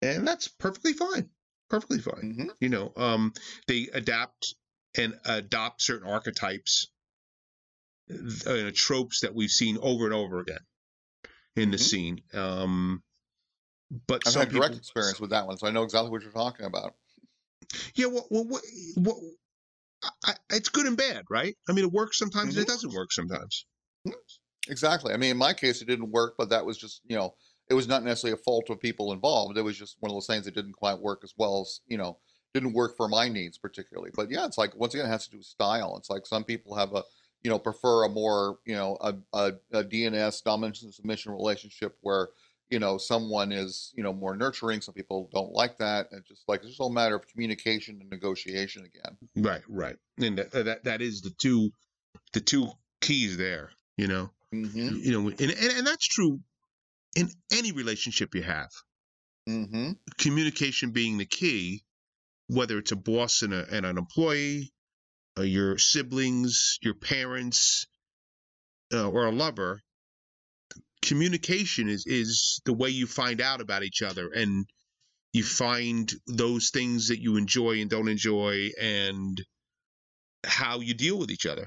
S2: and that's perfectly fine. Perfectly fine.
S3: Mhm.
S2: You know, um, they adapt and adopt certain archetypes, uh, tropes that we've seen over and over again in the
S3: Mhm.
S2: scene. Um, but
S3: I've had direct experience with that one, so I know exactly what you're talking about.
S2: Yeah, well, well what, what, I, it's good and bad, right? I mean, it works sometimes, and it
S3: Mhm.
S2: doesn't work sometimes.
S3: Exactly. I mean, in my case, it didn't work, but that was just, you know, it was not necessarily a fault of people involved. It was just one of those things that didn't quite work as well as, you know, didn't work for my needs particularly. But yeah, it's like, once again, it has to do with style. It's like some people have a, you know, prefer a more, you know, a, a, a DNS, dominance and submission relationship where, you know, someone is, you know, more nurturing. Some people don't like that. And just like, it's just all a matter of communication and negotiation again.
S2: Right, right, and that that, that is the two, the two keys there. You know,
S3: Mm-hmm.
S2: you know, and, and and that's true in any relationship you have.
S3: Mm-hmm.
S2: Communication being the key, whether it's a boss and, a, and an employee, uh, your siblings, your parents, uh, or a lover. Communication is is the way you find out about each other, and you find those things that you enjoy and don't enjoy, and how you deal with each other.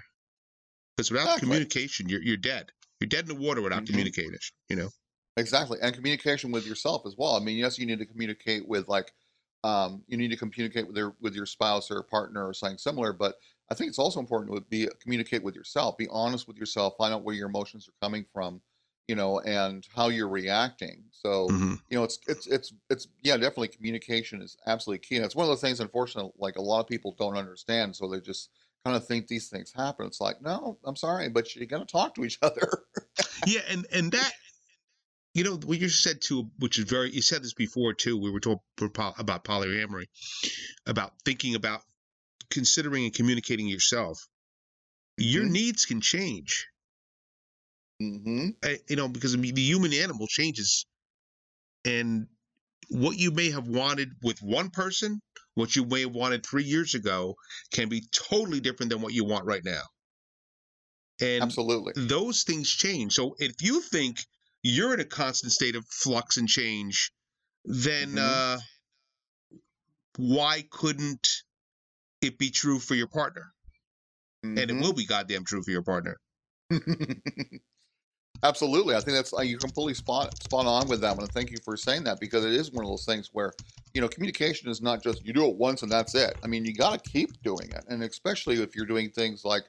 S2: Because without
S3: Exactly.
S2: communication, you're you're dead. You're dead in the water without
S3: Mhm.
S2: communicating. You know.
S3: Exactly, and communication with yourself as well. I mean, yes, you need to communicate with like, um, you need to communicate with your with your spouse or partner or something similar. But I think it's also important to be communicate with yourself. Be honest with yourself. Find out where your emotions are coming from, you know, and how you're reacting. So
S2: Mhm.
S3: you know, it's it's it's it's yeah, definitely communication is absolutely key. And it's one of the things, unfortunately, like a lot of people don't understand. So they just kind of think these things happen. It's like, no, I'm sorry, but you're gonna talk to each other.
S2: Yeah, and and that you know what you said too, which is very you said this before too. We were talking about polyamory, about thinking about considering and communicating yourself. Your
S3: Mhm.
S2: needs can change,
S3: hmm
S2: uh, you know, because I mean, the human animal changes, and what you may have wanted with one person, what you may have wanted three years ago, can be totally different than what you want right now. And
S3: Absolutely.
S2: those things change. So if you think you're in a constant state of flux and change, then
S3: Mhm.
S2: uh, why couldn't it be true for your partner? And it
S3: Mhm.
S2: will be goddamn true for your partner. (laughs)
S3: Absolutely, I think that's uh, you're completely spot spot on with that one. And thank you for saying that because it is one of those things where you know communication is not just you do it once and that's it. I mean, you got to keep doing it, and especially if you're doing things like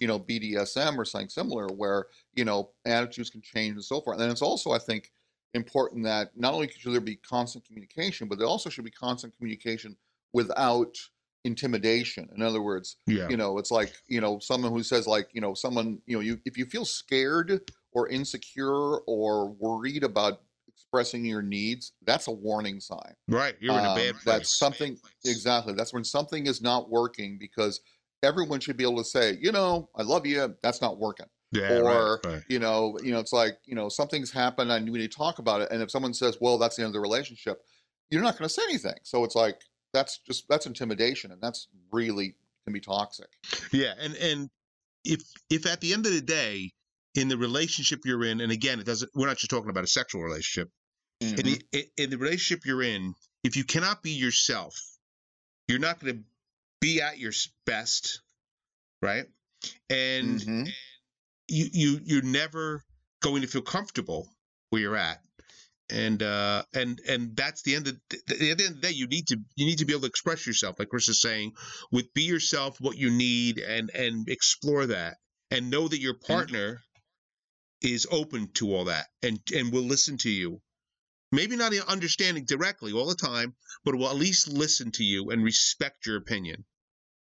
S3: you know BDSM or something similar, where you know attitudes can change and so forth. And it's also, I think, important that not only should there be constant communication, but there also should be constant communication without intimidation. In other words,
S2: Yeah.
S3: you know it's like you know someone who says like you know someone you know you if you feel scared or insecure or worried about expressing your needs that's a warning sign
S2: Right. You're in a
S3: Um,
S2: bad place.
S3: that's something exactly that's when something is not working because everyone should be able to say you know i love you that's not working
S2: Yeah.
S3: or
S2: right, right.
S3: you know you know it's like you know something's happened and we need to talk about it and if someone says well that's the end of the relationship you're not going to say anything so it's like that's just that's intimidation and that's really can be toxic
S2: Yeah, and and if if at the end of the day, in the relationship you're in, and again, it doesn't. We're not just talking about a sexual relationship. In,
S3: Mhm.
S2: the, in the relationship you're in, if you cannot be yourself, you're not going to be at your best, right? And
S3: Mhm.
S2: you you you're never going to feel comfortable where you're at. And uh and and that's the end of the, at the end of the day you need to you need to be able to express yourself like chris is saying with be yourself what you need and and explore that. And know that your partner is open to all that and and will listen to you. Maybe not understanding directly all the time but will at least listen to you and respect your opinion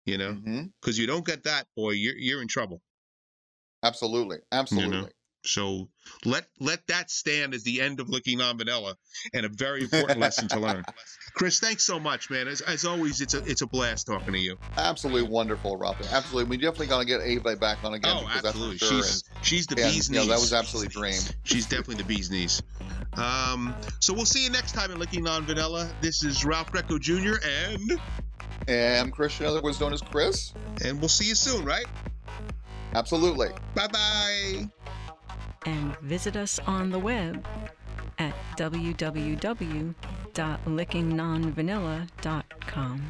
S2: you know because you don't get that boy you're you're in trouble
S3: Absolutely, absolutely.
S2: So let let that stand as the end of licking non vanilla and a very important lesson to learn. Chris, thanks so much, man. As, as always, it's a it's a blast talking to you.
S3: Absolutely wonderful, Robin. Absolutely. We definitely gonna get Ava back on again.
S2: Oh, absolutely.
S3: Sure.
S2: She's she's the
S3: and,
S2: bee's
S3: and, you
S2: knees.
S3: know, that was absolutely dream.
S2: She's definitely the bee's knees. Um, so we'll see you next time in Licking Non Vanilla. This is Ralph Greco Jr. and
S3: And Christian, otherwise known as Chris.
S2: and we'll see you soon, right?
S3: Absolutely.
S2: Bye bye.
S4: and visit us on the web at www.lickingnonvanilla.com.